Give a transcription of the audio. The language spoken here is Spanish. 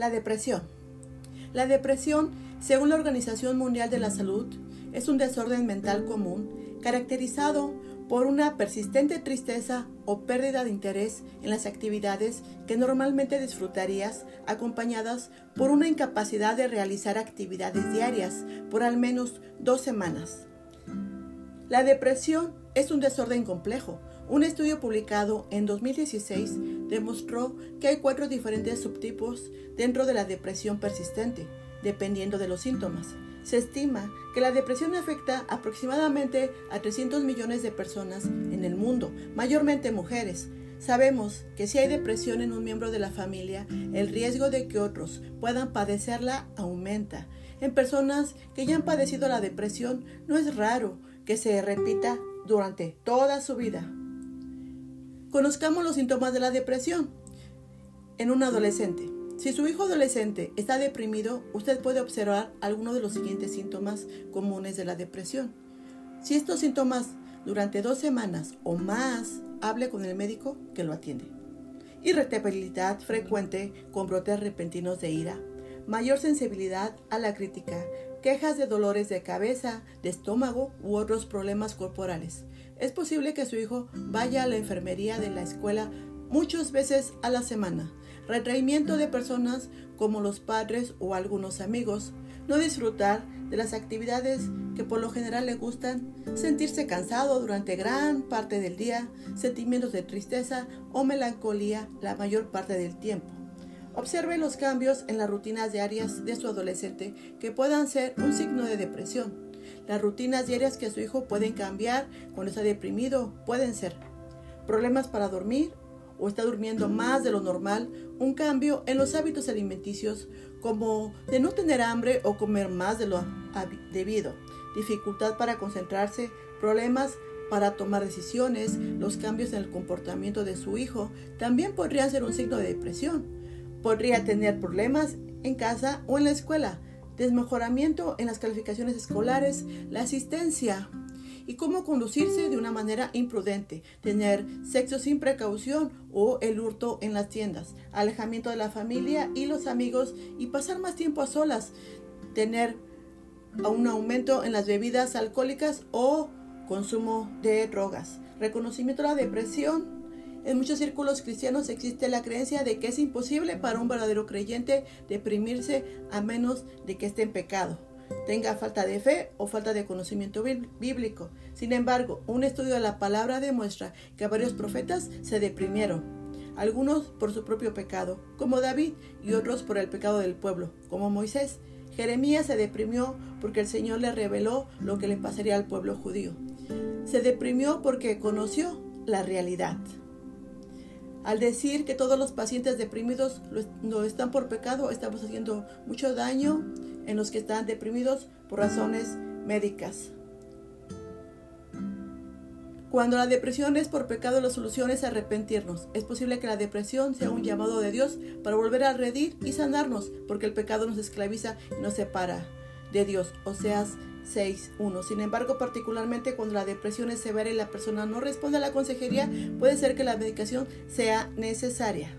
La depresión. La depresión, según la Organización Mundial de la Salud, es un desorden mental común caracterizado por una persistente tristeza o pérdida de interés en las actividades que normalmente disfrutarías, acompañadas por una incapacidad de realizar actividades diarias por al menos dos semanas. La depresión es un desorden complejo. Un estudio publicado en 2016 demostró que hay cuatro diferentes subtipos dentro de la depresión persistente, dependiendo de los síntomas. Se estima que la depresión afecta aproximadamente a 300 millones de personas en el mundo, mayormente mujeres. Sabemos que si hay depresión en un miembro de la familia, el riesgo de que otros puedan padecerla aumenta. En personas que ya han padecido la depresión, no es raro que se repita durante toda su vida. Conozcamos los síntomas de la depresión en un adolescente. Si su hijo adolescente está deprimido, usted puede observar algunos de los siguientes síntomas comunes de la depresión. Si estos síntomas durante dos semanas o más, hable con el médico que lo atiende. Irritabilidad frecuente con brotes repentinos de ira, mayor sensibilidad a la crítica, quejas de dolores de cabeza, de estómago u otros problemas corporales. Es posible que su hijo vaya a la enfermería de la escuela muchas veces a la semana retraimiento de personas como los padres o algunos amigos, no disfrutar de las actividades que por lo general le gustan, sentirse cansado durante gran parte del día, sentimientos de tristeza o melancolía la mayor parte del tiempo. Observe los cambios en las rutinas diarias de su adolescente que puedan ser un signo de depresión. Las rutinas diarias que su hijo pueden cambiar cuando está deprimido pueden ser problemas para dormir o está durmiendo más de lo normal, un cambio en los hábitos alimenticios como de no tener hambre o comer más de lo debido, dificultad para concentrarse, problemas para tomar decisiones, los cambios en el comportamiento de su hijo también podrían ser un signo de depresión. Podría tener problemas en casa o en la escuela, desmejoramiento en las calificaciones escolares, la asistencia y cómo conducirse de una manera imprudente, tener sexo sin precaución o el hurto en las tiendas, alejamiento de la familia y los amigos y pasar más tiempo a solas, tener un aumento en las bebidas alcohólicas o consumo de drogas, reconocimiento de la depresión. En muchos círculos cristianos existe la creencia de que es imposible para un verdadero creyente deprimirse a menos de que esté en pecado tenga falta de fe o falta de conocimiento bíblico. Sin embargo, un estudio de la palabra demuestra que varios profetas se deprimieron, algunos por su propio pecado, como David, y otros por el pecado del pueblo, como Moisés. Jeremías se deprimió porque el Señor le reveló lo que le pasaría al pueblo judío. Se deprimió porque conoció la realidad. Al decir que todos los pacientes deprimidos no están por pecado, estamos haciendo mucho daño en los que están deprimidos por razones médicas. Cuando la depresión es por pecado, la solución es arrepentirnos. Es posible que la depresión sea un llamado de Dios para volver a redir y sanarnos, porque el pecado nos esclaviza y nos separa de Dios. Oseas 6.1. Sin embargo, particularmente cuando la depresión es severa y la persona no responde a la consejería, puede ser que la medicación sea necesaria.